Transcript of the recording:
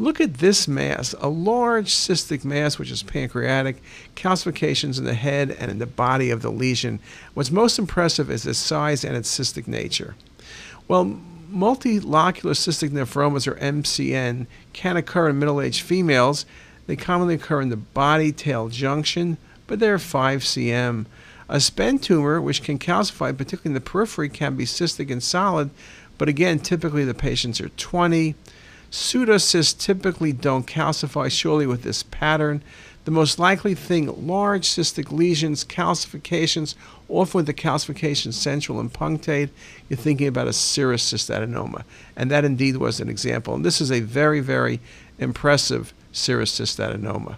Look at this mass, a large cystic mass, which is pancreatic, calcifications in the head and in the body of the lesion. What's most impressive is its size and its cystic nature. Well, multilocular cystic nephromas, or MCN, can occur in middle aged females. They commonly occur in the body tail junction, but they're 5 cm. A SPEN tumor, which can calcify, particularly in the periphery, can be cystic and solid, but again, typically the patients are 20. Pseudocysts typically don't calcify, surely with this pattern. The most likely thing, large cystic lesions, calcifications, often with the calcification central and punctate, you're thinking about a serous cystadenoma. And that indeed was an example. And this is a very, very impressive serous cystadenoma.